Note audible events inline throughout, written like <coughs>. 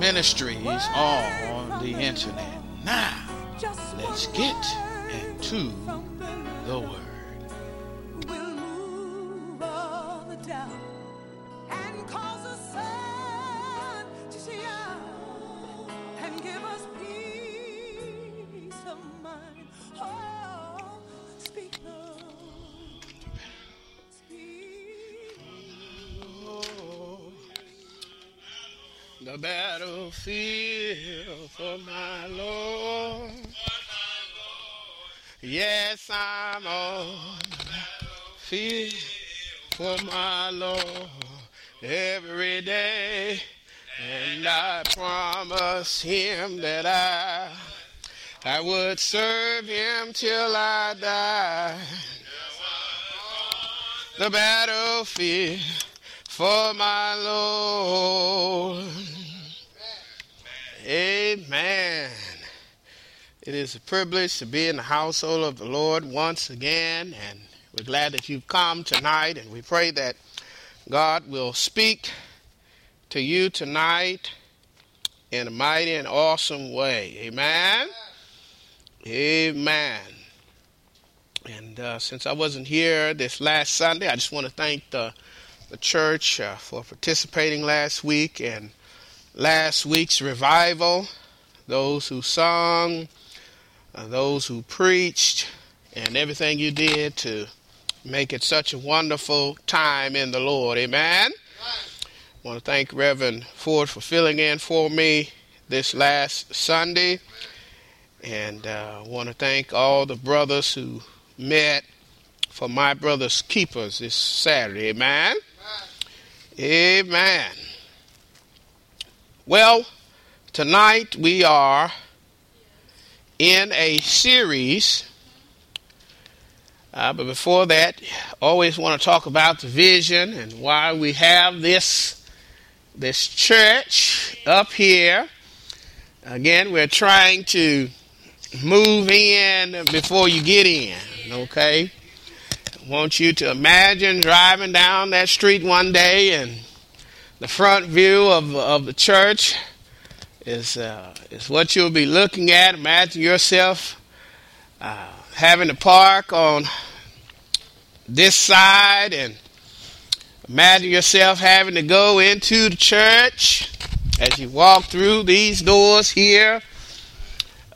ministries all on the internet. Now, let's get into the Word. The battlefield for my Lord. Yes, I'm on the field for my Lord every day. And I promise him that I I would serve him till I die. The battlefield for my Lord. Amen. It is a privilege to be in the household of the Lord once again, and we're glad that you've come tonight, and we pray that God will speak to you tonight in a mighty and awesome way. Amen. Amen. And uh, since I wasn't here this last Sunday, I just want to thank the the church uh, for participating last week and last week's revival, those who sung, uh, those who preached, and everything you did to make it such a wonderful time in the Lord. Amen. I want to thank Reverend Ford for filling in for me this last Sunday. And uh, I want to thank all the brothers who met for my brother's keepers this Saturday. Amen. Amen. Well, tonight we are in a series. Uh, but before that, always want to talk about the vision and why we have this this church up here. Again, we're trying to move in before you get in, okay? want you to imagine driving down that street one day and the front view of, of the church is, uh, is what you'll be looking at. Imagine yourself uh, having to park on this side and imagine yourself having to go into the church as you walk through these doors here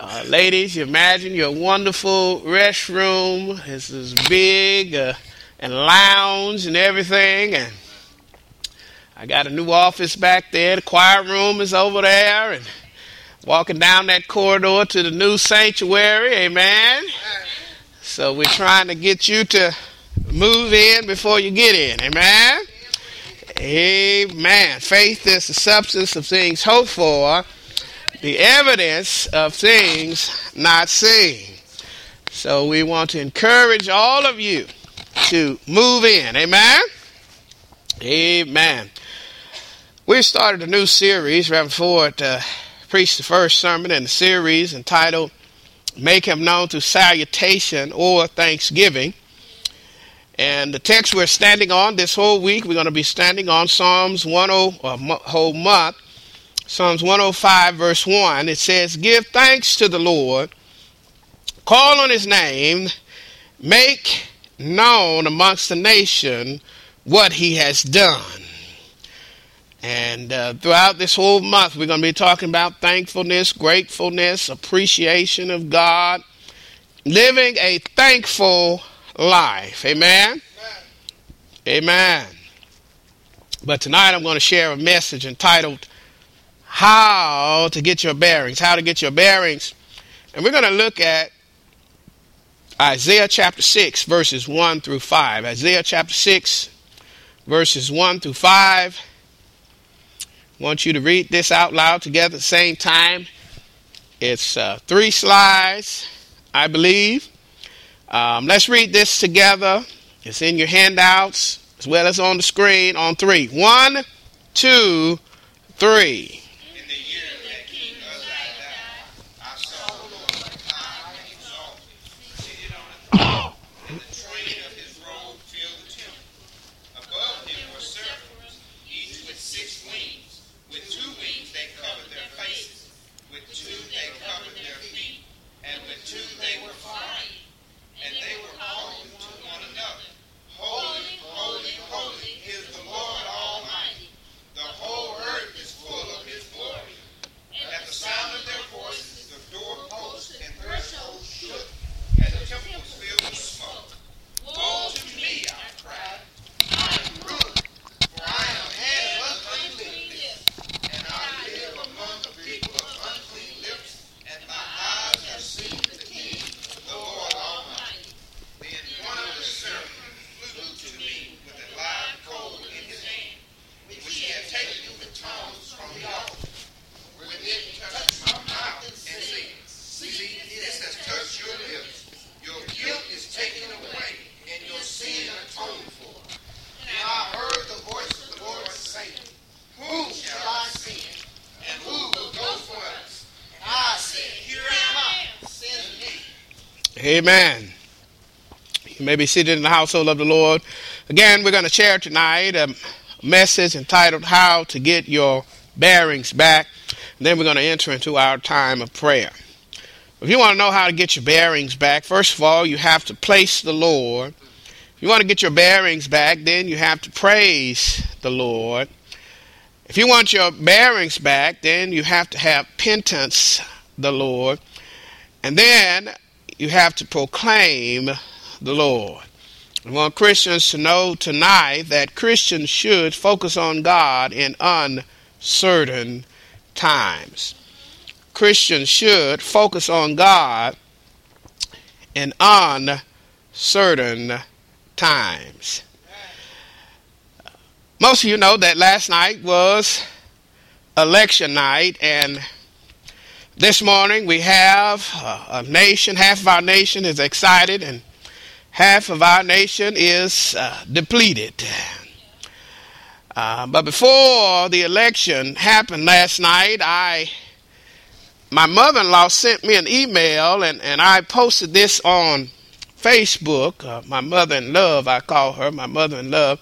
uh, ladies, you imagine your wonderful restroom. This is big uh, and lounge and everything. And I got a new office back there. The choir room is over there. And walking down that corridor to the new sanctuary. Amen. So we're trying to get you to move in before you get in. Amen. Amen. Faith is the substance of things hoped for the evidence of things not seen. So we want to encourage all of you to move in. Amen? Amen. We started a new series. Reverend Ford uh, preached the first sermon in the series entitled Make Him Known Through Salutation or Thanksgiving. And the text we're standing on this whole week, we're going to be standing on Psalms 10, or whole month, Psalms 105, verse 1, it says, Give thanks to the Lord, call on his name, make known amongst the nation what he has done. And uh, throughout this whole month, we're going to be talking about thankfulness, gratefulness, appreciation of God, living a thankful life. Amen? Amen. But tonight I'm going to share a message entitled How to Get Your Bearings. How to Get Your Bearings. And we're going to look at Isaiah chapter 6, verses 1 through 5. Isaiah chapter 6, verses 1 through 5. Want you to read this out loud together at the same time. It's uh, three slides, I believe. Um, let's read this together. It's in your handouts as well as on the screen on three. One, two, three. Amen. You may be seated in the household of the Lord. Again, we're going to share tonight a message entitled How to Get Your Bearings Back. And then we're going to enter into our time of prayer. If you want to know how to get your bearings back, first of all, you have to place the Lord. If you want to get your bearings back, then you have to praise the Lord. If you want your bearings back, then you have to have penance the Lord. And then you have to proclaim the Lord. I want Christians to know tonight that Christians should focus on God in uncertain times. Christians should focus on God in uncertain times. Most of you know that last night was election night, and this morning we have a nation, half of our nation is excited, and half of our nation is uh, depleted. Uh, but before the election happened last night, I my mother-in-law sent me an email, and, and I posted this on Facebook. Uh, my mother in love, I call her my mother in love.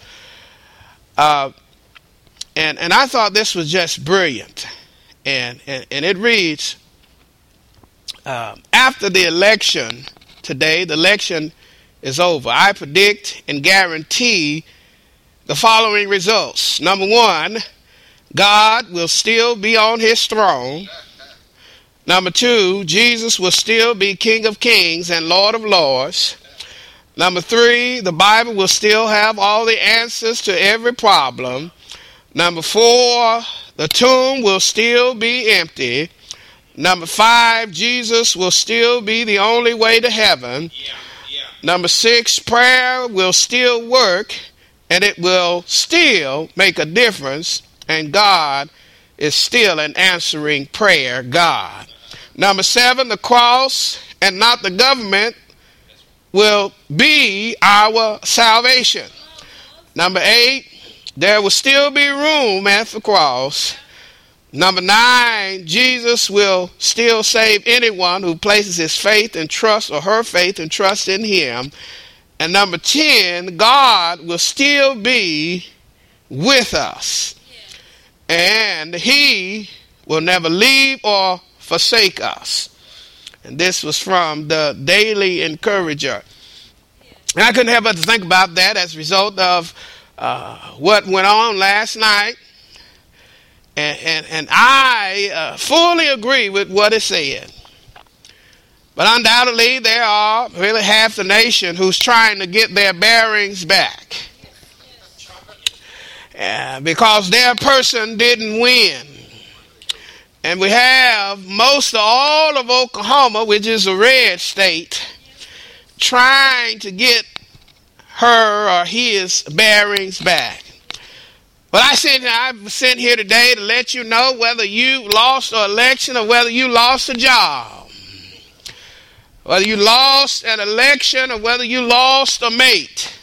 Uh, and and I thought this was just brilliant, and and, and it reads uh, after the election today, the election is over. I predict and guarantee the following results. Number one, God will still be on his throne. Number two, Jesus will still be King of Kings and Lord of Lords. Number three, the Bible will still have all the answers to every problem. Number four, the tomb will still be empty. Number five, Jesus will still be the only way to heaven. Yeah, yeah. Number six, prayer will still work and it will still make a difference, and God is still an answering prayer God. Number seven, the cross and not the government will be our salvation. Number eight, there will still be room at the cross Number nine, Jesus will still save anyone who places his faith and trust or her faith and trust in him. And number 10, God will still be with us. And he will never leave or forsake us. And this was from the Daily Encourager. And I couldn't help but think about that as a result of uh, what went on last night and, and, and I uh, fully agree with what it said. But undoubtedly, there are really half the nation who's trying to get their bearings back. Uh, because their person didn't win. And we have most of all of Oklahoma, which is a red state, trying to get her or his bearings back. But I said I'm sent here today to let you know whether you lost an election or whether you lost a job. Whether you lost an election or whether you lost a mate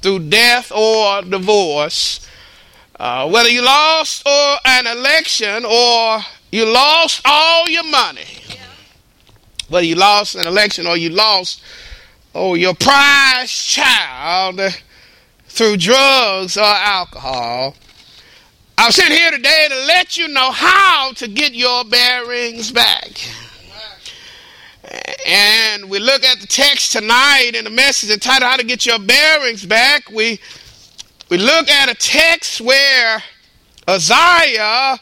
through death or divorce. Uh, whether you lost or an election or you lost all your money. Whether you lost an election or you lost oh, your prized child through drugs or alcohol. I'm sitting here today to let you know how to get your bearings back. And we look at the text tonight in the message entitled How to Get Your Bearings Back. We we look at a text where Uzziah,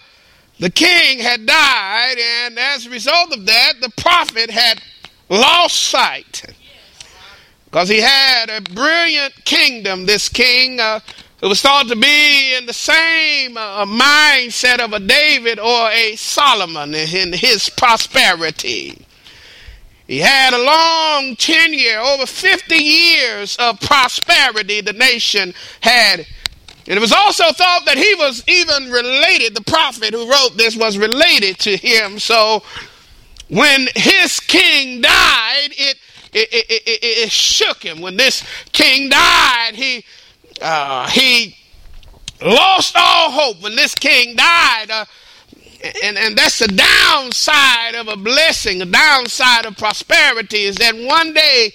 the king, had died, and as a result of that, the prophet had lost sight. Because he had a brilliant kingdom, this king. Uh, it was thought to be in the same uh, mindset of a David or a Solomon in his prosperity. He had a long tenure, over 50 years of prosperity the nation had. And it was also thought that he was even related, the prophet who wrote this was related to him. So when his king died, it it, it, it, it shook him. When this king died, he, uh, he lost all hope. When this king died, uh, and, and that's the downside of a blessing, the downside of prosperity is that one day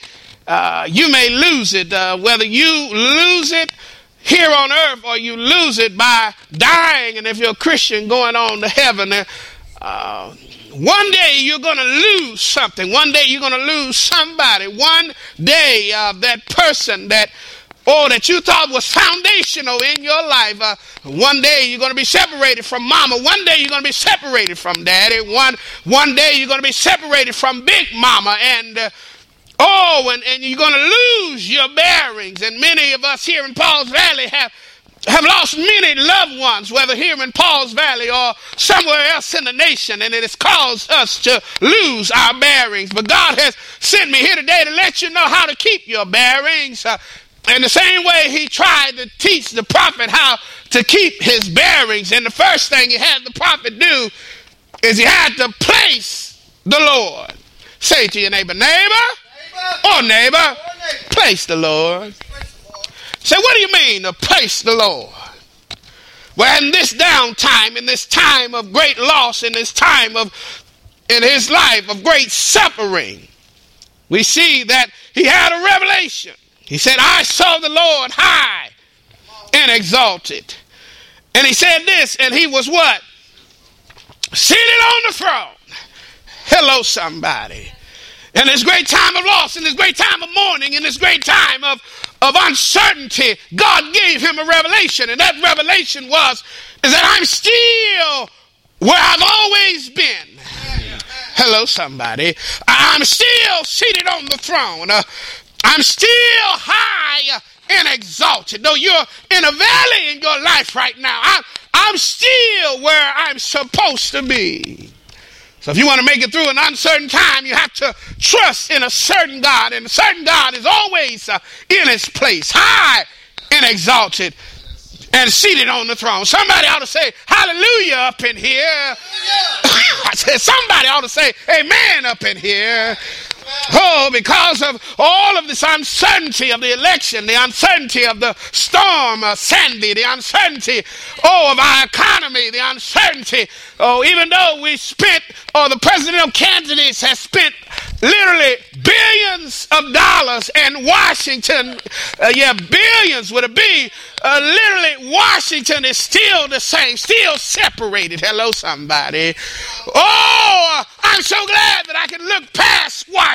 uh, you may lose it. Uh, whether you lose it here on earth or you lose it by dying, and if you're a Christian, going on to heaven. Uh, one day you're going to lose something. One day you're going to lose somebody. One day uh, that person that oh that you thought was foundational in your life uh, one day you're going to be separated from mama one day you're going to be separated from daddy one one day you're going to be separated from big mama and uh, oh and, and you're going to lose your bearings and many of us here in paul's valley have have lost many loved ones, whether here in Pauls Valley or somewhere else in the nation, and it has caused us to lose our bearings. But God has sent me here today to let you know how to keep your bearings. Uh, in the same way, He tried to teach the prophet how to keep his bearings. And the first thing He had the prophet do is He had to place the Lord. Say to your neighbor, neighbor, neighbor. or neighbor, or neighbor. place the Lord. Say, what do you mean to place the Lord? Well, in this downtime, in this time of great loss, in this time of in his life of great suffering, we see that he had a revelation. He said, I saw the Lord high and exalted. And he said this, and he was what? Seated on the throne. Hello, somebody. In this great time of loss, in this great time of mourning, in this great time of of uncertainty, God gave him a revelation. And that revelation was is that I'm still where I've always been. Hello, somebody. I'm still seated on the throne. Uh, I'm still high and exalted. Though you're in a valley in your life right now, I'm, I'm still where I'm supposed to be. So if you want to make it through an uncertain time, you have to trust in a certain God. And a certain God is always uh, in his place, high and exalted and seated on the throne. Somebody ought to say hallelujah up in here. <coughs> I said somebody ought to say amen up in here. Oh, because of all of this uncertainty of the election, the uncertainty of the storm, uh, Sandy, the uncertainty, oh, of our economy, the uncertainty. Oh, even though we spent, or the presidential candidates have spent literally billions of dollars, in Washington, uh, yeah, billions would it be? Uh, literally, Washington is still the same, still separated. Hello, somebody. Oh, I'm so glad that I can look past Washington.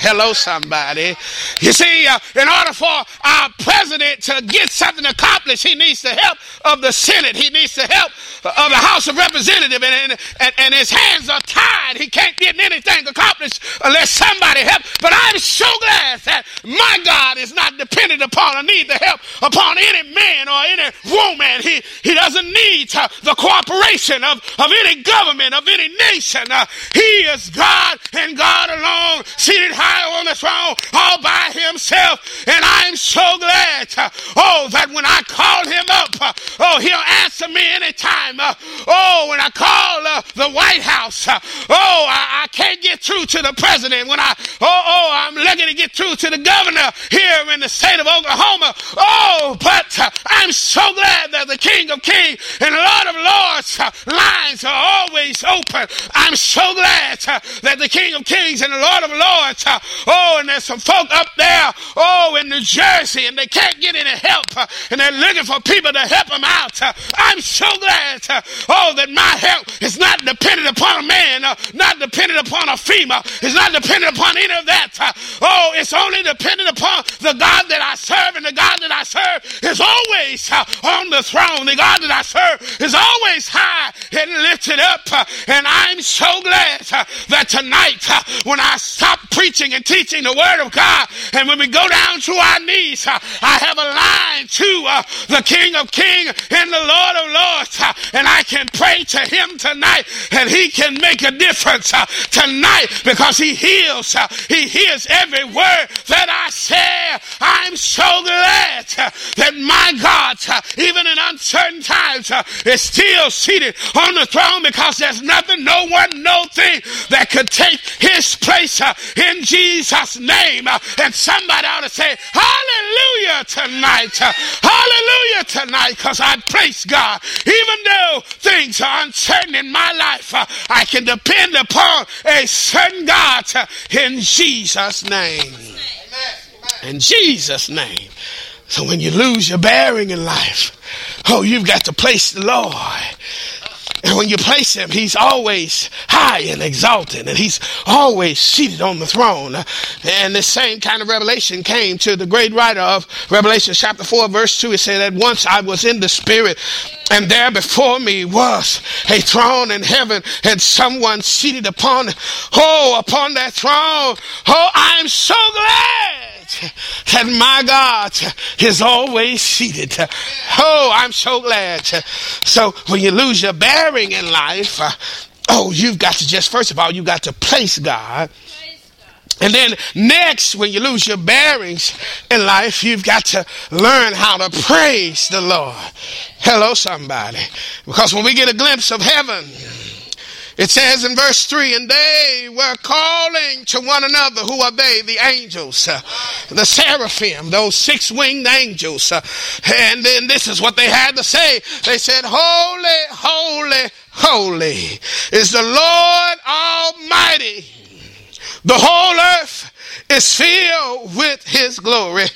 Hello, somebody. You see, uh, in order for our president to get something accomplished, he needs the help of the Senate. He needs the help of the House of Representatives, and, and, and his hands are tied. He can't get anything accomplished unless somebody helps. But I'm so glad that my God is not dependent upon or need the help upon any man or any woman. He, he doesn't need uh, the cooperation of, of any government, of any nation. Uh, he is God and God alone, seated high on the throne, all by himself. And I'm so glad, uh, oh, that when I call him up, uh, oh, he'll answer me anytime. Uh, oh, when I call uh, the White House, oh, I, I, can't get through to the president. When I, oh, oh, I'm looking to get through to the governor here in the state of Oklahoma. Oh, but I'm so glad that the King of Kings and Lord of Lords lines are always open. I'm so glad that the King of Kings and the Lord of Lords, oh, and there's some folk up there, oh, in New Jersey, and they can't get any help, uh, and they're looking for people to help them out. Uh. I'm so glad, uh, oh, that my help is not dependent upon a man, not dependent upon a female, it's not dependent upon any of that. Oh, it's only dependent upon the God that I serve, and the God that I serve is always on the throne. The God that I serve is always high and lifted up, and I'm so glad that tonight, when I stop preaching and teaching the Word of God, and when we go down to our knees, I have a line to uh, the King of Kings and the Lord of Lords, uh, and I can pray to Him tonight, and He can make a difference uh, tonight because He heals. Uh, he hears every word that I say. I'm so glad uh, that my God, uh, even in uncertain times, is still seated on the throne because there's nothing, no one, no thing that could take His place in Jesus' name. and somebody ought to say, Hallelujah tonight. Hallelujah tonight because I praise God. Even though things are uncertain in my life, I can depend upon a certain God in Jesus' name. In Jesus' name. So when you lose your bearing in life, oh, you've got to place the Lord and when you place him, he's always high and exalted, and he's always seated on the throne. And this same kind of revelation came to the great writer of Revelation chapter 4, verse 2. It said that once I was in the spirit, and there before me was a throne in heaven, and someone seated upon, it. oh, upon that throne. Oh, I'm so glad that my God is always seated. Oh, I'm so glad. So when you lose your bearing in life, oh, you've got to just, first of all, you've got to place God. And then next, when you lose your bearings in life, you've got to learn how to praise the Lord. Hello, somebody. Because when we get a glimpse of heaven, it says in verse 3 and they were calling to one another. Who are they? The angels, uh, the seraphim, those six winged angels. Uh, and then this is what they had to say. They said, Holy, holy, holy is the Lord Almighty. The whole earth is filled with his glory.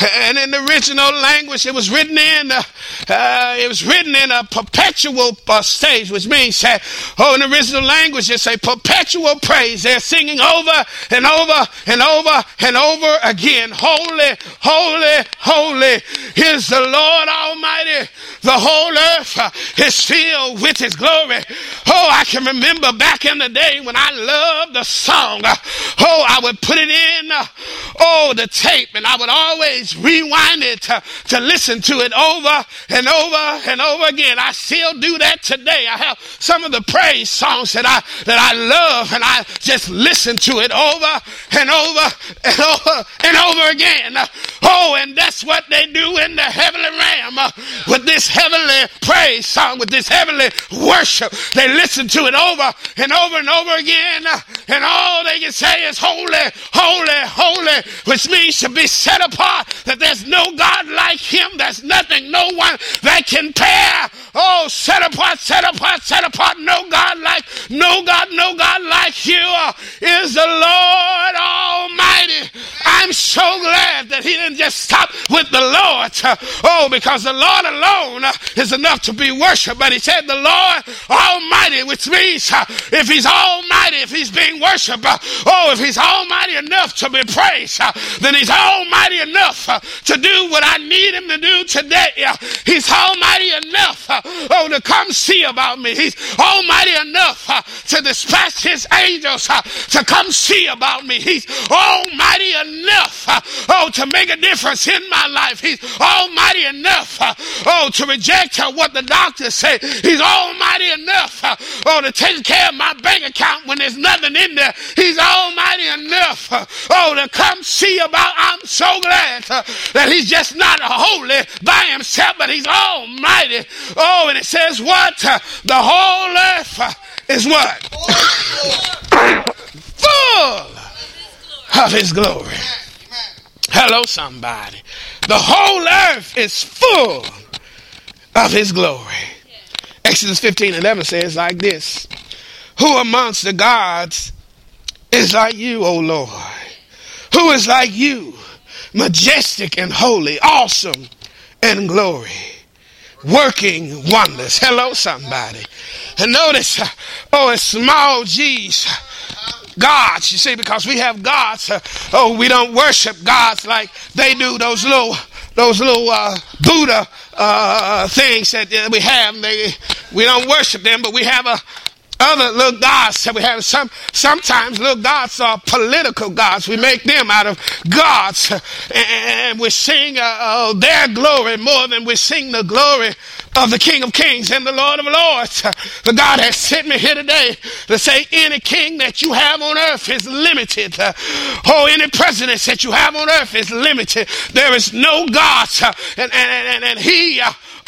And in the original language, it was written in, uh, it was written in a perpetual uh, stage, which means, uh, oh, in the original language, it's a perpetual praise. They're singing over and over and over and over again. Holy, holy, holy is the Lord Almighty. The whole earth is filled with his glory. Oh, I can remember back in the day when I loved the song. Oh, I would put it in uh, oh, the tape, and I would always rewind it to, to listen to it over and over and over again. I still do that today. I have some of the praise songs that I that I love, and I just listen to it over and over and over and over again. Oh, and that's what they do in the heavenly realm uh, with this heavenly praise song, with this heavenly worship. They listen to it over and over and over again, uh, and all they can say is holy, holy, holy, holy, which means to be set apart, that there's no God like him, there's nothing, no one that can pair. Oh, set apart, set apart, set apart, no God like, no God, no God like you is the Lord Almighty. I'm so glad that he didn't just stop with the Lord. Oh, because the Lord alone is enough to be worshiped. But he said the Lord Almighty, which means if he's Almighty, if he's being worshiped, oh, if he's Almighty enough to be praised, uh, then he's Almighty enough uh, to do what I need him to do today. Uh, he's Almighty enough, oh, to come see about me. He's Almighty enough to dispatch his angels to come see about me. He's Almighty enough, oh, to make a difference in my life. He's Almighty enough, oh, to reject what the doctors say. He's Almighty enough, oh, to take care of my bank account when there's nothing in there. He's Almighty enough, oh, to come see about. I'm so glad uh, that He's just not holy by Himself, but He's Almighty. Oh, and it says what? Uh, the whole earth uh, is what? Full of His glory. Hello, somebody. The whole earth is full of His glory. Exodus 15 11 says like this Who amongst the gods is like you, O Lord? Who is like you, majestic and holy, awesome and glory? working wonders. Hello, somebody. And notice, uh, oh, it's small g's. Gods, you see, because we have gods. Uh, oh, we don't worship gods like they do. Those little, those little uh, Buddha uh, things that we have. They, we don't worship them, but we have a, other little gods that we have. Some sometimes little gods are political gods. We make them out of gods, and we sing uh, uh, their glory more than we sing the glory of the King of Kings and the Lord of Lords. The God has sent me here today to say any king that you have on earth is limited. Oh, any president that you have on earth is limited. There is no God, and and and, and He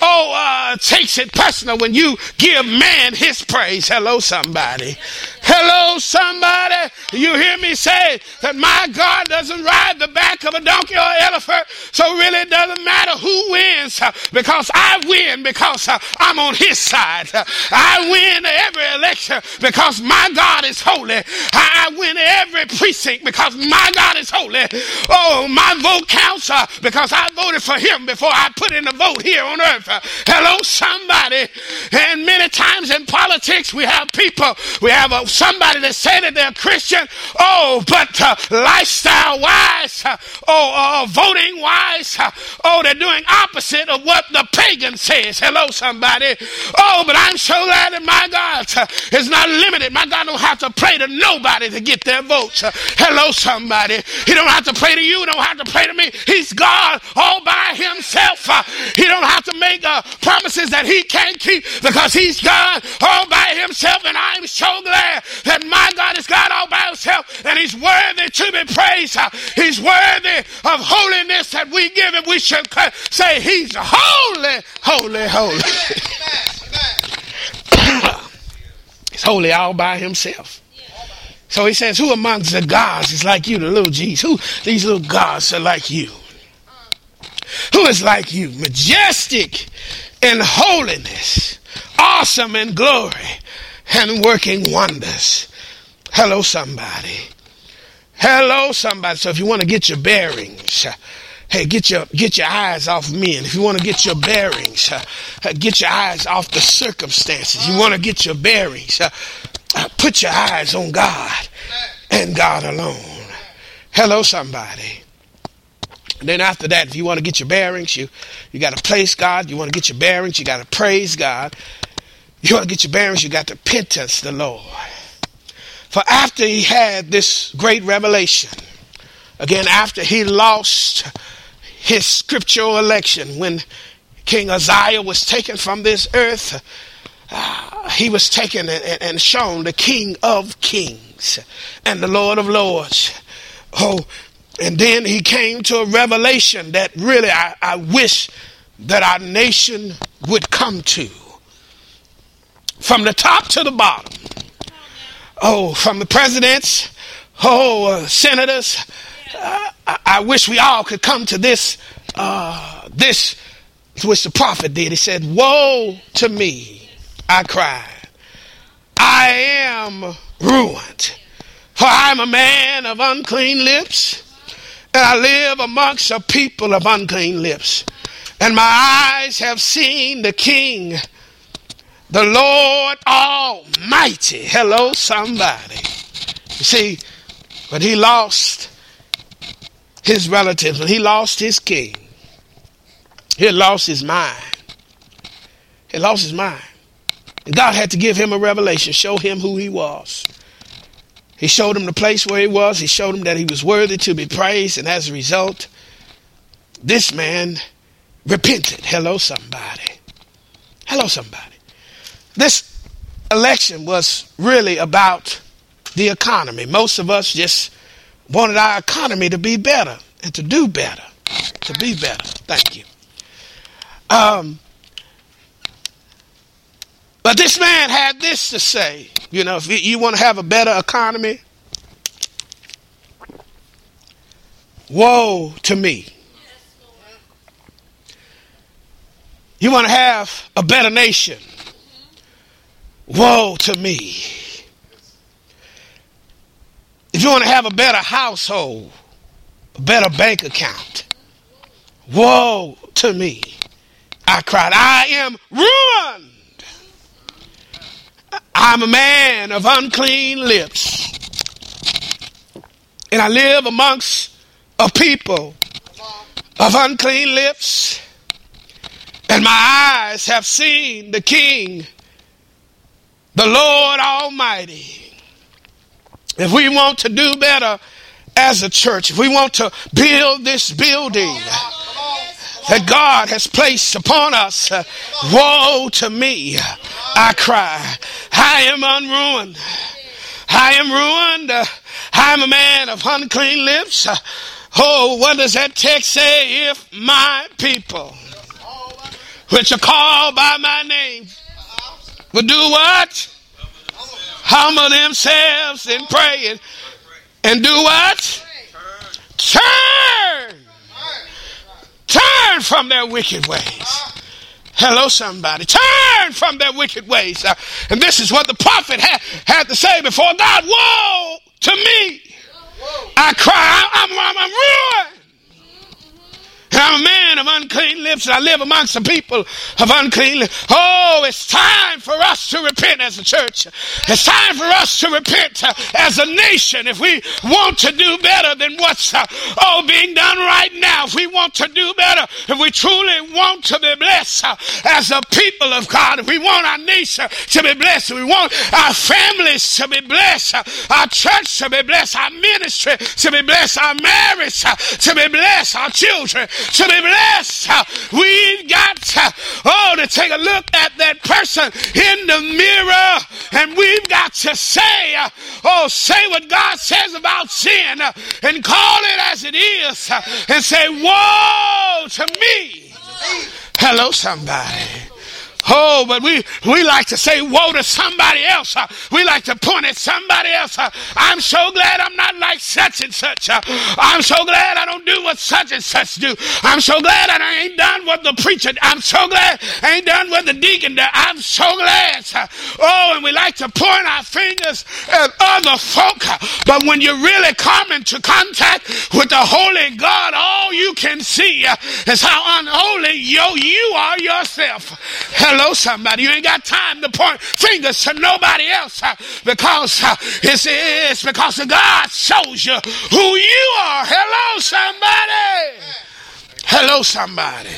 oh, uh, takes it personal when you give man his praise. Hello, somebody. Hello, somebody. You hear me say that my God doesn't ride the back of a donkey or elephant, so really it doesn't matter who wins uh, because I win because uh, I'm on his side. I win every election because my God is holy. I win every precinct because my God is holy. Oh, my vote counts uh, because I voted for him before I put in the vote here on earth. Hello, somebody. And many times in politics, we have people, we have a, somebody that say that they're Christian. Oh, but uh, lifestyle wise, uh, oh, uh, voting wise, uh, oh, they're doing opposite of what the pagan says. Hello, somebody. Oh, but I'm so glad that my God uh, is not limited. My God don't have to pray to nobody to get their votes. Uh, hello, somebody. He don't have to pray to you. He Don't have to pray to me. He's God all by himself. he don't have to make uh, promises that he can't keep because he's God all by himself. And I'm so glad that my God is God all by himself and he's worthy to be praised. He's worthy of holiness that we give him. We should say he's holy, holy, holy. <laughs> he's holy all by himself. So he says, Who amongst the gods is like you, the little G's? Who these little gods are like you? Who is like you, majestic in holiness, awesome in glory, and working wonders. Hello, somebody. Hello, somebody. So if you want to get your bearings, uh, hey, get your get your eyes off men. If you want to get your bearings, uh, uh, get your eyes off the circumstances. You want to get your bearings. put your eyes on God and God alone. Hello, somebody. And then after that, if you want to get your bearings, you, you got to place God. You want to get your bearings, you got to praise God. You want to get your bearings, you got to repentance the Lord. For after he had this great revelation, again, after he lost his scriptural election, when King Uzziah was taken from this earth, uh, he was taken and, and shown the King of kings and the Lord of lords. Oh, and then he came to a revelation that really I, I wish that our nation would come to. From the top to the bottom. Oh, from the presidents, oh, uh, senators. Uh, I, I, wish we all could come to this, uh, this, which the prophet did. He said, Woe to me, I cried. I am ruined, for I am a man of unclean lips and I live amongst a people of unclean lips. And my eyes have seen the King, the Lord Almighty. Hello, somebody. You see, but he lost his relatives, when he lost his king, he lost his mind. He lost his mind. And God had to give him a revelation, show him who he was. He showed him the place where he was. He showed him that he was worthy to be praised. And as a result, this man repented. Hello, somebody. Hello, somebody. This election was really about the economy. Most of us just wanted our economy to be better and to do better. To be better. Thank you. Um, but this man had this to say. You know, if you want to have a better economy, woe to me. You want to have a better nation, woe to me. If you want to have a better household, a better bank account, woe to me. I cried, I am ruined. I'm a man of unclean lips. And I live amongst a people of unclean lips. And my eyes have seen the King, the Lord Almighty. If we want to do better as a church, if we want to build this building, that God has placed upon us. Woe to me, I cry. I am unruined. I am ruined. I am a man of unclean lips. Oh, what does that text say? If my people, which are called by my name, would do what? Humble themselves and pray and, and do what? Turn Turn from their wicked ways. Hello, somebody. Turn from their wicked ways. Uh, and this is what the prophet had, had to say before God. Woe to me. I cry, I'm, I'm, I'm ruined. I'm a man of unclean lips, and I live amongst the people of unclean lips. Oh, it's time for us to repent as a church. It's time for us to repent uh, as a nation if we want to do better than what's uh, all being done right now. If we want to do better, if we truly want to be blessed uh, as a people of God, if we want our nation to be blessed, if we want our families to be blessed, our church to be blessed, our ministry to be blessed, our marriage to be blessed, our children to be blessed. We've got to, oh, to take a look at that person in the mirror and we've got to say, oh, say what God says about sin and call it as it is and say, woe to me. Hello, somebody. Oh, but we, we like to say woe to somebody else. Uh, we like to point at somebody else. Uh, I'm so glad I'm not like such and such. Uh, I'm so glad I don't do what such and such do. I'm so glad I ain't done what the preacher. I'm so glad I ain't done what the deacon did. I'm so glad. Oh, and we like to point our fingers at other folk. But when you really come into contact with the Holy God, all you can see is how unholy yo you are yourself. Hello, somebody. You ain't got time to point fingers to nobody else uh, because uh, it's, it's because God shows you who you are. Hello, somebody. Hello, somebody.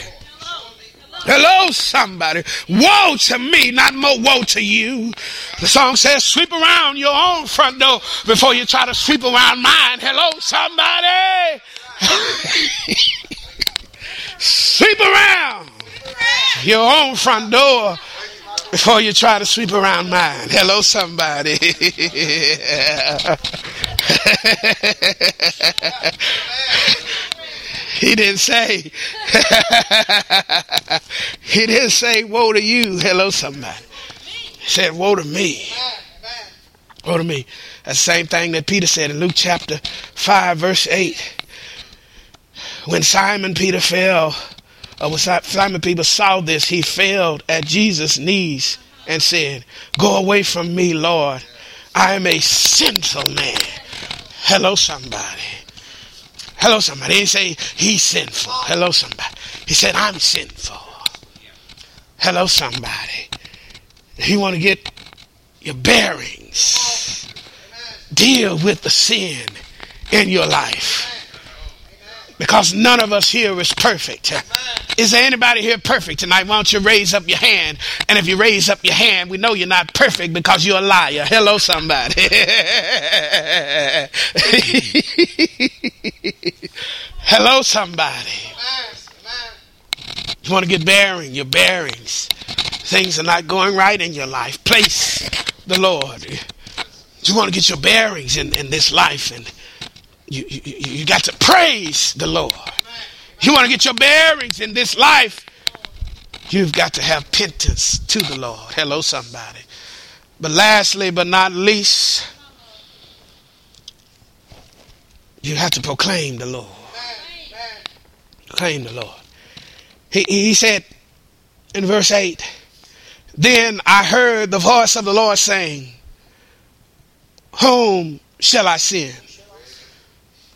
Hello, somebody. Woe to me, not more woe to you. The song says, sweep around your own front door before you try to sweep around mine. Hello, somebody. <laughs> sweep around your own front door before you try to sweep around mine. Hello, somebody. <laughs> he didn't say, <laughs> he didn't say, woe to you. Hello, somebody. He said, woe to me. Woe to me. That's the same thing that Peter said in Luke chapter 5, verse 8. When Simon Peter fell uh, when Simon Peter saw this, he fell at Jesus' knees and said, Go away from me, Lord. I am a sinful man. Hello, somebody. Hello, somebody. He didn't say he's sinful. Hello, somebody. He said, I'm sinful. Hello, somebody. You want to get your bearings. Deal with the sin in your life. Because none of us here is perfect. Is there anybody here perfect tonight? Why don't you raise up your hand? And if you raise up your hand, we know you're not perfect because you're a liar. Hello, somebody. <laughs> Hello, somebody. You want to get bearing, your bearings. Things are not going right in your life. Place the Lord. You want to get your bearings in, in this life, and you, you, you got to praise the Lord. You want to get your bearings in this life, you've got to have penance to the Lord. Hello, somebody. But lastly, but not least, you have to proclaim the Lord. Proclaim the Lord. He, he said in verse 8, Then I heard the voice of the Lord saying, Whom shall I send?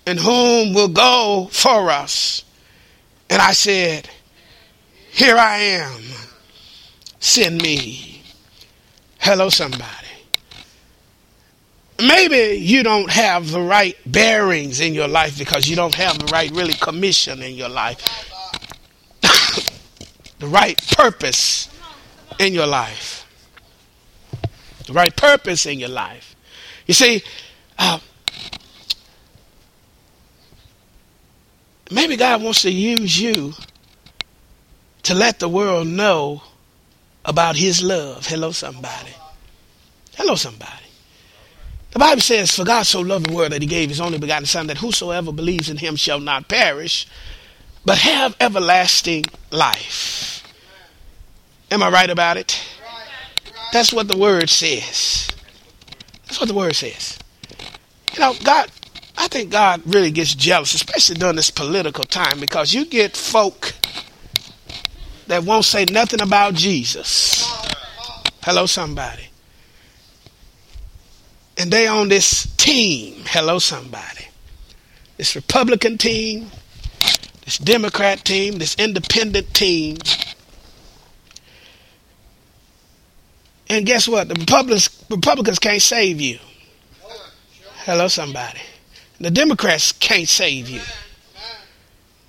And whom will go for us? And I said, Here I am. Send me. Hello, somebody. Maybe you don't have the right bearings in your life because you don't have the right, really, commission in your life <coughs> the right purpose in your life. The right purpose in your life. You see, uh, maybe God wants to use you to let the world know about His love. Hello, somebody. Hello, somebody. The Bible says, For God so loved the world that He gave His only begotten Son, that whosoever believes in Him shall not perish, but have everlasting life. Am I right about it? That's what the word says. That's what the word says. You know, God, I think God really gets jealous, especially during this political time, because you get folk that won't say nothing about Jesus. Hello, somebody. And they on this team. Hello, somebody. This Republican team, this Democrat team, this independent team. And guess what? The Republicans, Republicans can't save you. Hello, somebody. The Democrats can't save you.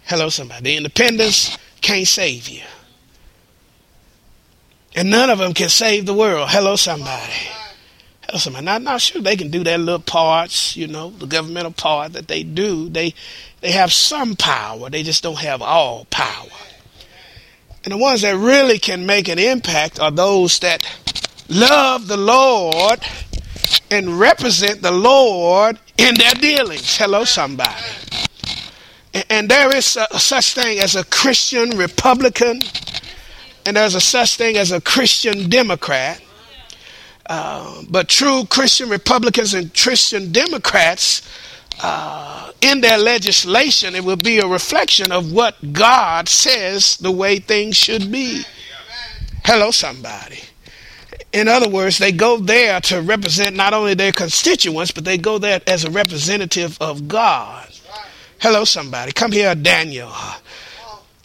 Hello, somebody. The independents can't save you. And none of them can save the world. Hello, somebody. Hello, somebody. Not, not sure they can do their little parts, you know, the governmental part that they do. They they have some power, they just don't have all power. And the ones that really can make an impact are those that love the Lord and represent the Lord in their dealings. Hello, somebody. And there is a, such thing as a Christian Republican, and there's a such thing as a Christian Democrat. Uh, but true Christian Republicans and Christian Democrats uh, in their legislation, it will be a reflection of what God says the way things should be. Hello, somebody. In other words, they go there to represent not only their constituents, but they go there as a representative of God. Hello, somebody. Come here, Daniel.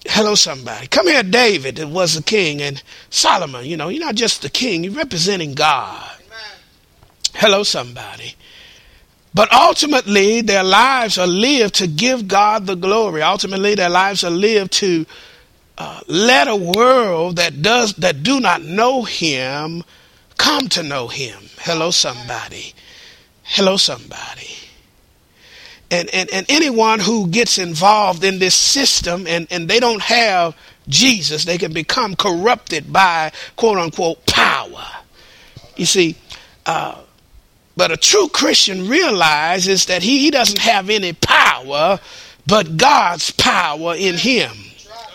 Hello, somebody. Come here, David, that was the king, and Solomon. You know, you're not just the king, you're representing God. Hello, somebody. But ultimately, their lives are lived to give God the glory. Ultimately, their lives are lived to let a world that does that do not know Him come to know Him. Hello, somebody. Hello, somebody. And, and, and anyone who gets involved in this system and, and they don't have Jesus, they can become corrupted by quote unquote power. You see, uh, but a true Christian realizes that he, he doesn't have any power but God's power in him.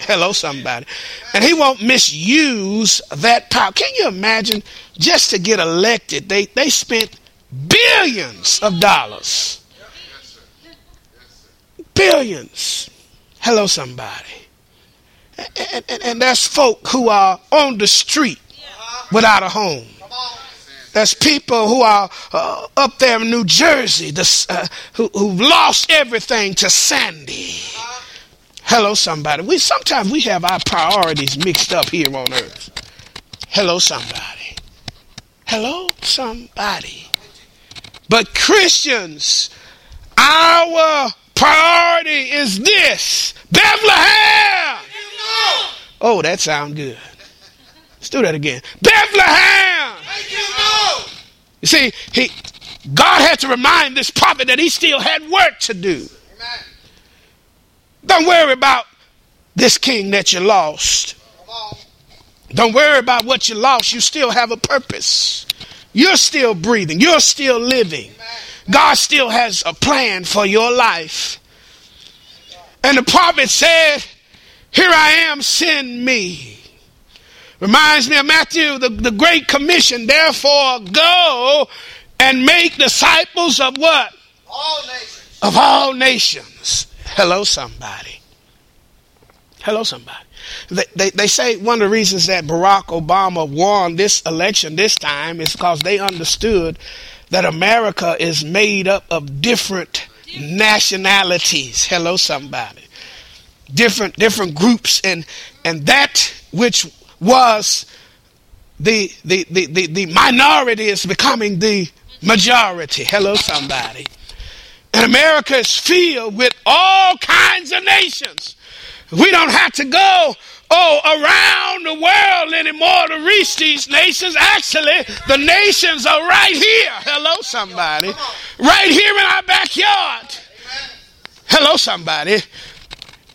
Hello, somebody. And he won't misuse that power. Can you imagine just to get elected? They, they spent billions of dollars. Billions. Hello, somebody. And, and, and, there's folk who are on the street without a home. there's people who are uh, up there in New Jersey this, uh, who, who've lost everything to Sandy. Hello, somebody. We sometimes we have our priorities mixed up here on earth. Hello, somebody. Hello, somebody. But Christians, our priority is this Bethlehem. Oh, that sounds good. Let's do that again. Bethlehem. You see, he God had to remind this prophet that he still had work to do. Don't worry about this king that you lost. Don't worry about what you lost. You still have a purpose. You're still breathing. You're still living. God still has a plan for your life. And the prophet said, Here I am, send me. Reminds me of Matthew, the, the Great Commission. Therefore, go and make disciples of what? All nations. Of all nations. Hello, somebody. Hello, somebody. They, they, they, say one of the reasons that Barack Obama won this election this time is because they understood that America is made up of different nationalities. Hello, somebody. Different different groups and and that which was the the, the, the, the minority is becoming the majority. Hello, somebody. And America is filled with all kinds of nations. We don't have to go oh around the world anymore to reach these nations. Actually, the nations are right here. Hello, somebody. Right here in our backyard. Hello, somebody.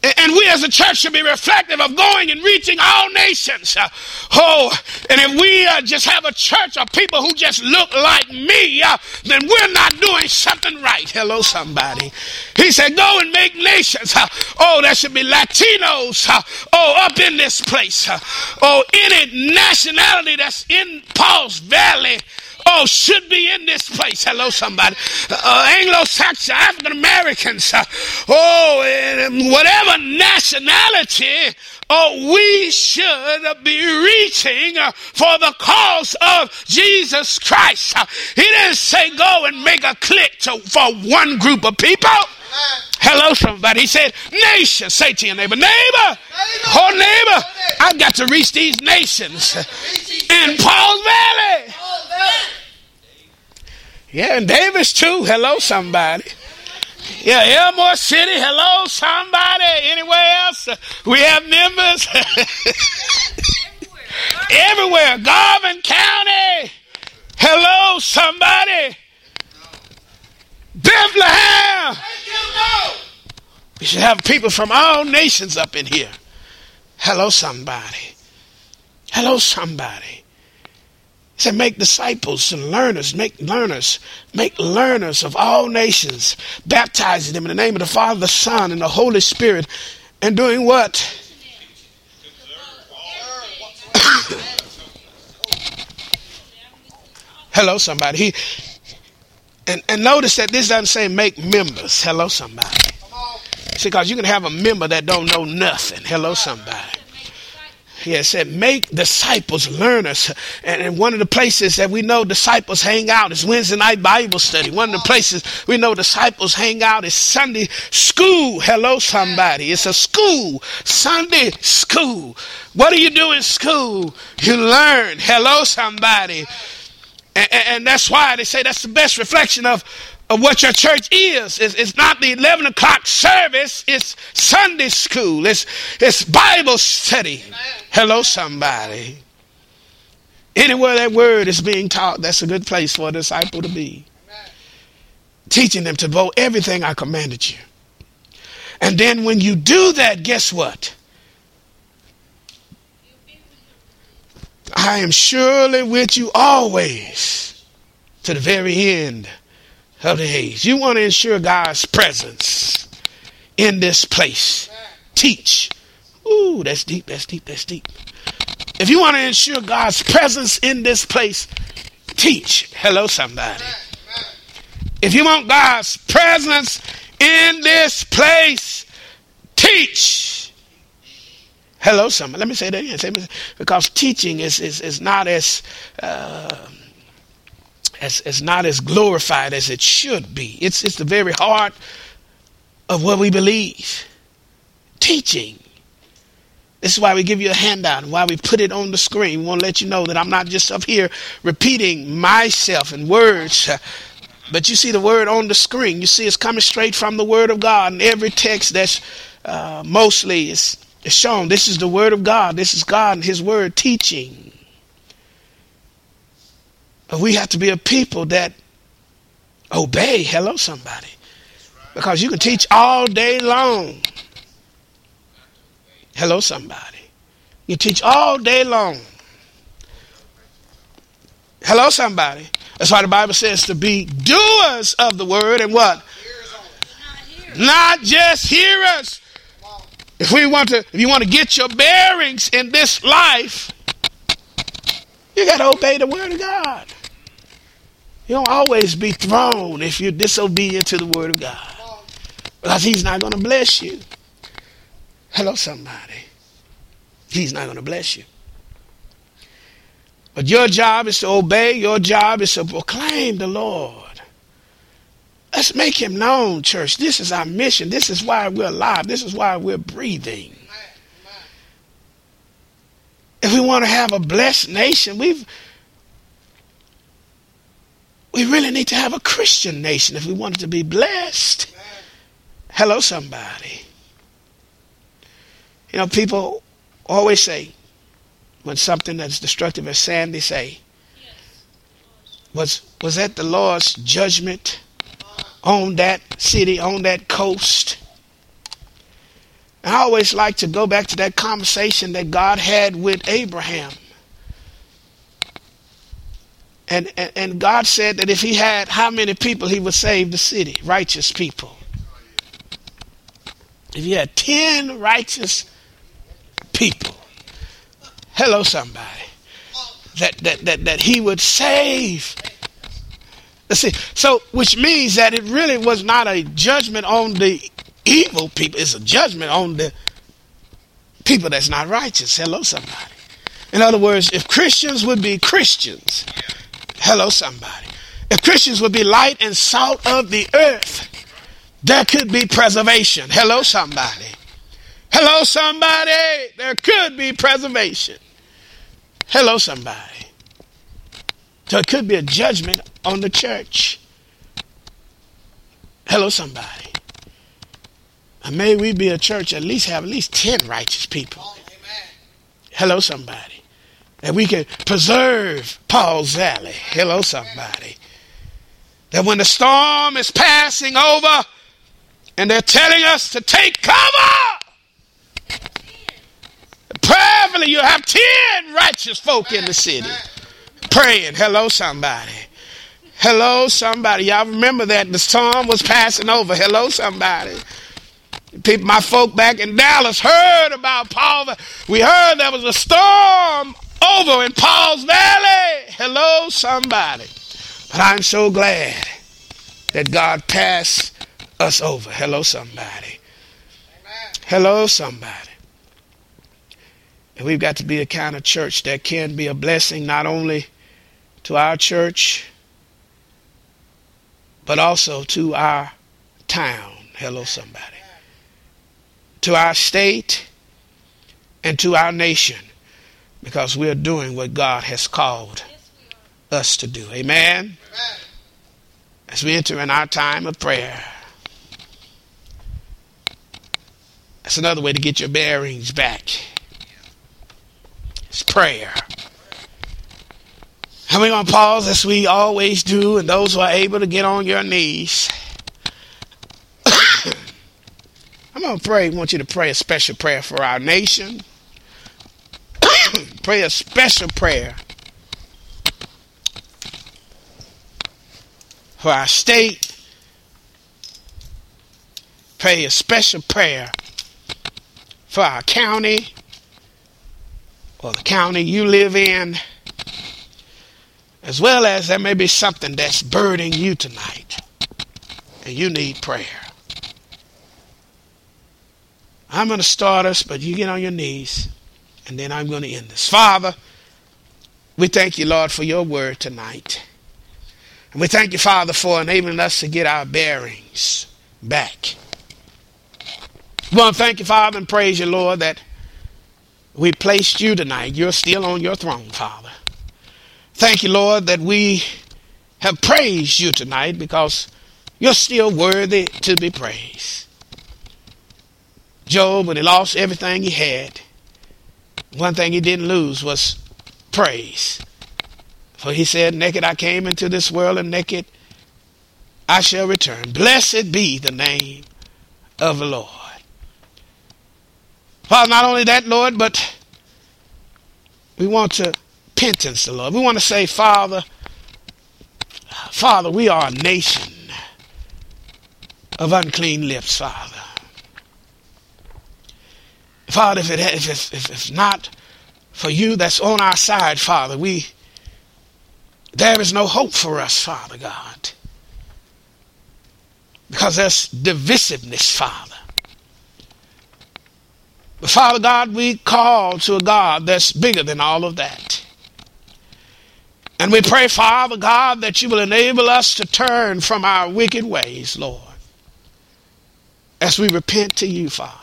And we as a church should be reflective of going and reaching all nations. Uh, oh, and if we uh, just have a church of people who just look like me, uh, then we're not doing something right. Hello, somebody. He said, Go and make nations. Uh, oh, there should be Latinos. Uh, oh, up in this place. Oh, any nationality that's in Pauls Valley oh, should be in this place. Hello, somebody. Uh, Anglo-Saxon, African Americans, uh, oh, whatever nationality, oh, we should be reaching uh, for the cause of Jesus Christ. Uh, he didn't say go and make a clique to, for one group of people. Hello, somebody. He said, nation. Say to your neighbor, neighbor, neighbor. oh, neighbor, I've got to reach these nations in Pauls Valley. Yeah, and Davis too. Hello, somebody. Yeah, Elmore City. Hello, somebody. Anywhere else? We have members. <laughs> Everywhere. Garvin County. Hello, somebody. Bethlehem. We should have people from all nations up in here. Hello, somebody. Hello, somebody. Said, make disciples and learners, make learners, make learners of all nations, baptizing them in the name of the Father, the Son, and the Holy Spirit, and doing what? <coughs> Hello, somebody. He and, and notice that this doesn't say make members. Hello, somebody. See, because you can have a member that don't know nothing. Hello, somebody. He said, make disciples learners. And one of the places that we know disciples hang out is Wednesday night Bible study. One of the places we know disciples hang out is Sunday school. Hello, somebody. It's a school. Sunday school. What do you do in school? You learn. Hello, somebody. And, and, that's why they say that's the best reflection of of what your church is. It's, it's, not the 11 o'clock service, it's Sunday school, it's, it's Bible study. Amen. Hello, somebody. Anywhere that word is being taught, that's a good place for a disciple to be. Amen. Teaching them to vote everything I commanded you. And then when you do that, guess what? I am surely with you always to the very end of the age. You want to ensure God's presence in this place. Teach. Ooh, that's deep, that's deep, that's deep. If you want to ensure God's presence in this place, teach. Hello, somebody. If you want God's presence in this place, teach. Hello, somebody. Let me say that again. Because teaching is, is, is not as. Uh, as, as not as glorified as it should be. It's, it's the very heart of what we believe. Teaching. This is why we give you a handout and why we put it on the screen. We want to let you know that I'm not just up here repeating myself in words, but you see the word on the screen. You see it's coming straight from the word of God. And every text that's uh, mostly is, is shown. This is the word of God. This is God and His word teaching. We have to be a people that obey. Hello, somebody. Because you can teach all day long. Hello, somebody. You teach all day long. Hello, somebody. That's why the Bible says to be doers of the word and what? Not just hearers. If we want to, if you want to get your bearings in this life, you got to obey the word of God. You don't always be thrown if you're disobedient to the word of God. Because he's not going to bless you. Hello, somebody. He's not going to bless you. But your job is to obey. Your job is to proclaim the Lord. Let's make him known, church. This is our mission. This is why we're alive. This is why we're breathing. If we want to have a blessed nation, we've we really need to have a Christian nation if we want it to be blessed. Hello, somebody. You know, people always say, when something that's destructive is said, they say, was, was that the Lord's judgment on that city, on that coast? I always like to go back to that conversation that God had with Abraham. And, and, and God said that if he had how many people, he would save the city? Righteous people. If he had 10 righteous people, hello, somebody, that, that, that, that he would save. Let's see. So, which means that it really was not a judgment on the evil people, it's a judgment on the people that's not righteous. Hello, somebody. In other words, if Christians would be Christians, Hello, somebody. If Christians would be light and salt of the earth, there could be preservation. Hello, somebody. Hello, somebody. There could be preservation. Hello, somebody. So it could be a judgment on the church. Hello, somebody. And may we be a church at least have at least 10 righteous people. Hello, somebody that we can preserve Pauls Valley. Hello, somebody. That when the storm is passing over and they're telling us to take cover, prayerfully you have 10 righteous folk in the city praying. Hello, somebody. Hello, somebody. Y'all remember that the storm was passing over. Hello, somebody. People, my folk back in Dallas heard about Paul. We heard there was a storm over in Pauls Valley. Hello, somebody. But I'm so glad that God passed us over. Hello, somebody. Amen. Hello, somebody. And we've got to be a kind of church that can be a blessing not only to our church, but also to our town. Hello, somebody. To our state and to our nation because we're doing what God has called us to do. Amen? As we enter in our time of prayer, that's another way to get your bearings back. It's prayer. And we're going to pause as we always do, and those who are able to get on your knees. <coughs> I'm going to pray. I want you to pray a special prayer for our nation pray a special prayer for our state. Pray a special prayer for our county or the county you live in, as well as there may be something that's burdening you tonight and you need prayer. I'm going to start us, but you get on your knees. And then I'm going to end this. Father, we thank you, Lord, for your word tonight. And we thank you, Father, for enabling us to get our bearings back. We want to thank you, Father, and praise you, Lord, that we placed you tonight. You're still on your throne, Father. Thank you, Lord, that we have praised you tonight because you're still worthy to be praised. Job, when he lost everything he had, one thing he didn't lose was praise. For he said, Naked I came into this world, and naked I shall return. Blessed be the name of the Lord. Father, not only that, Lord, but we want to repentance the Lord. We want to say, Father, Father, we are a nation of unclean lips, Father. Father, if, it, if, it's, if it's not for you that's on our side, Father, we there is no hope for us, Father God. Because there's divisiveness, Father. But Father God, we call to a God that's bigger than all of that. And we pray, Father God, that you will enable us to turn from our wicked ways, Lord, as we repent to you, Father.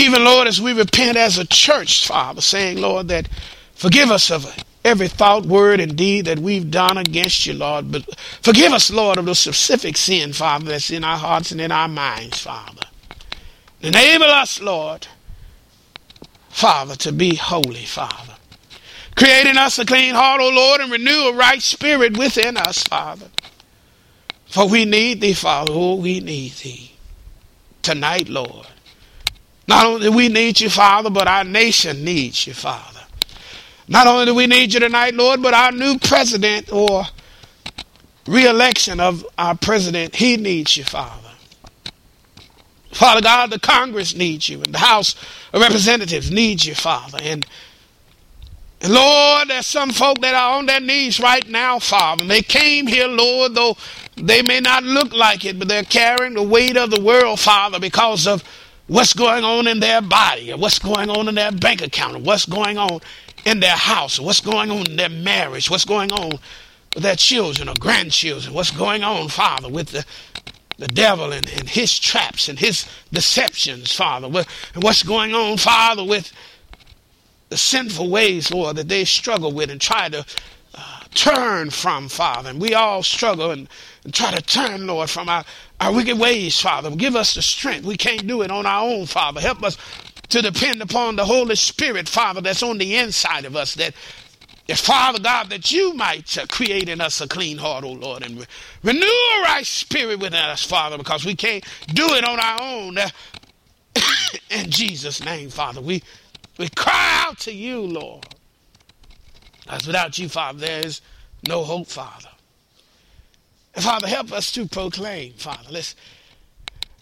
Even, Lord, as we repent as a church, Father, saying, Lord, that forgive us of every thought, word, and deed that we've done against you, Lord. But forgive us, Lord, of the specific sin, Father, that's in our hearts and in our minds, Father. Enable us, Lord, Father, to be holy, Father. Creating us a clean heart, O Lord, and renew a right spirit within us, Father. For we need thee, Father. Oh, we need thee. Tonight, Lord. Not only do we need you, Father, but our nation needs you, Father. Not only do we need you tonight, Lord, but our new president or re-election of our president, he needs you, Father. Father God, the Congress needs you, and the House of Representatives needs you, Father. And, Lord, there's some folk that are on their knees right now, Father. And they came here, Lord, though they may not look like it, but they're carrying the weight of the world, Father, because of what's going on in their body, what's going on in their bank account, what's going on in their house, what's going on in their marriage, what's going on with their children or grandchildren, what's going on, Father, with the the devil and, and his traps and his deceptions, Father. What's going on, Father, with the sinful ways, Lord, that they struggle with and try to turn from, Father. And we all struggle and, and try to turn, Lord, from our, our wicked ways, Father. Give us the strength. We can't do it on our own, Father. Help us to depend upon the Holy Spirit, Father, that's on the inside of us, that Father God, that you might uh, create in us a clean heart, O oh Lord, and re- renew a right spirit within us, Father, because we can't do it on our own. Uh, <coughs> in Jesus' name, Father, we, we cry out to you, Lord. As without you, Father, there is no hope, Father. And Father, help us to proclaim, Father. Let's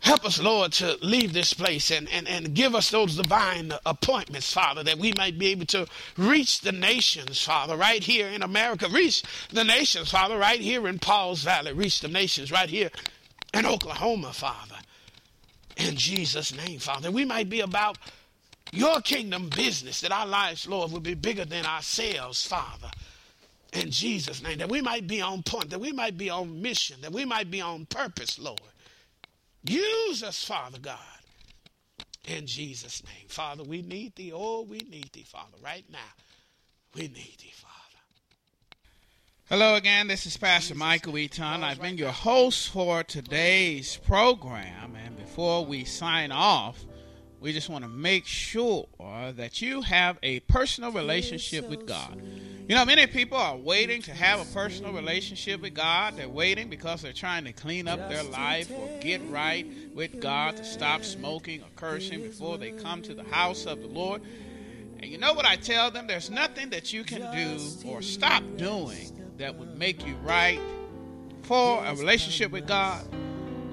Help us, Lord, to leave this place and, and, and give us those divine appointments, Father, that we might be able to reach the nations, Father, right here in America. Reach the nations, Father, right here in Pauls Valley. Reach the nations right here in Oklahoma, Father. In Jesus' name, Father. We might be about your kingdom business, that our lives, Lord, will be bigger than ourselves, Father. In Jesus' name, that we might be on point, that we might be on mission, that we might be on purpose, Lord. Use us, Father God. In Jesus' name. Father, we need thee. Oh, we need thee, Father, right now. We need thee, Father. Hello again, this is Pastor Michael Eaton. I've been your host for today's program. And before we sign off, we just want to make sure that you have a personal relationship with God. You know, many people are waiting to have a personal relationship with God. They're waiting because they're trying to clean up their life or get right with God to stop smoking or cursing before they come to the house of the Lord. And you know what I tell them? There's nothing that you can do or stop doing that would make you right for a relationship with God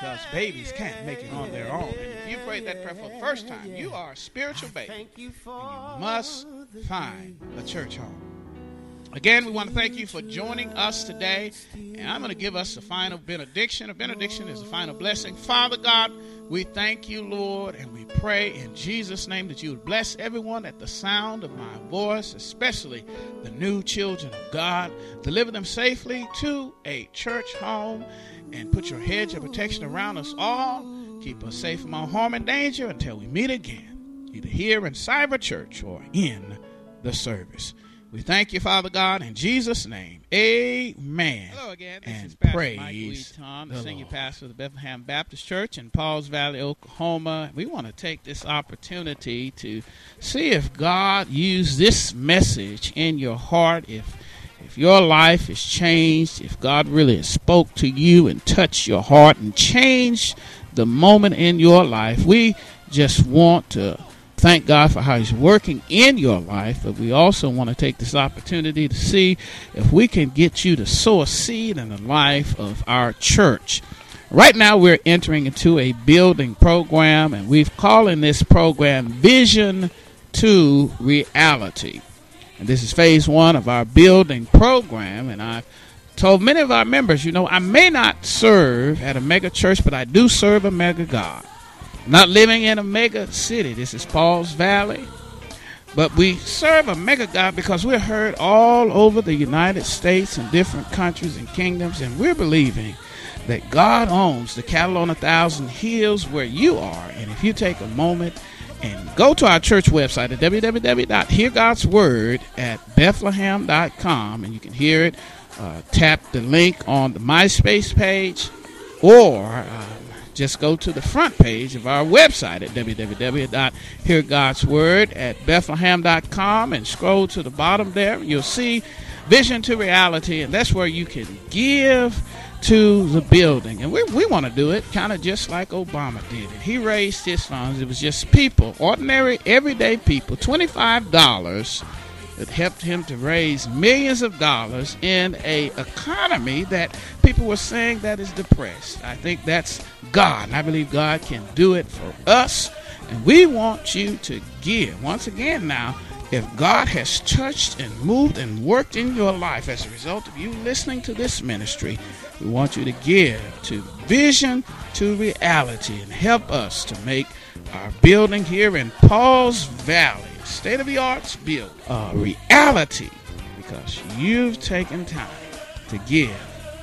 because babies can't make it on their own. And if you prayed that prayer for the first time, you are a spiritual baby. And you must find a church home. Again, we want to thank you for joining us today. And I'm going to give us a final benediction. A benediction is a final blessing. Father God, we thank you, Lord, and we pray in Jesus' name that you would bless everyone at the sound of my voice, especially the new children of God. Deliver them safely to a church home and put your hedge of protection around us all. Keep us safe from all harm and danger until we meet again, either here in Cyber Church or in the service. We thank you, Father God, in Jesus' name. Amen. Hello again. This and is Pastor praise Mike Wheaton, the, the senior Lord. pastor of the Bethlehem Baptist Church in Pauls Valley, Oklahoma. We want to take this opportunity to see if God used this message in your heart, if if your life is changed, if God really spoke to you and touched your heart and changed the moment in your life, we just want to thank God for how He's working in your life, but we also want to take this opportunity to see if we can get you to sow a seed in the life of our church. Right now, we're entering into a building program, and we've calling this program Vision to Reality. And this is phase one of our building program. And I've told many of our members, you know, I may not serve at a mega church, but I do serve a mega God. Not living in a mega city. This is Pauls Valley. But we serve a mega God because we're heard all over the United States and different countries and kingdoms, and we're believing that God owns the cattle on a thousand hills where you are. And if you take a moment and go to our church website at www.heargodsword at bethlehem.com and you can hear it. Uh, tap the link on the MySpace page or uh, just go to the front page of our website at www.heargodsword at bethlehem.com and scroll to the bottom there. You'll see Vision to Reality, and that's where you can give to the building. And we, we want to do it kind of just like Obama did it. He raised his funds. It was just people, ordinary, everyday people, $25 that helped him to raise millions of dollars in a economy that people were saying that is depressed. I think that's God. And I believe God can do it for us. And we want you to give. Once again now, if God has touched and moved and worked in your life as a result of you listening to this ministry, we want you to give to vision to reality and help us to make our building here in Pauls Valley, state of the arts build, a reality because you've taken time to give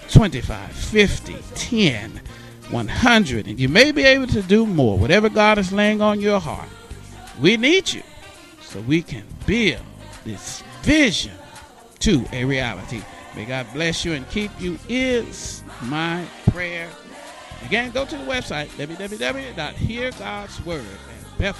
25, 50, 10, 100, and you may be able to do more, whatever God is laying on your heart. We need you so we can build this vision to a reality. May God bless you and keep you is my prayer. Again, go to the website, www.heargodsword at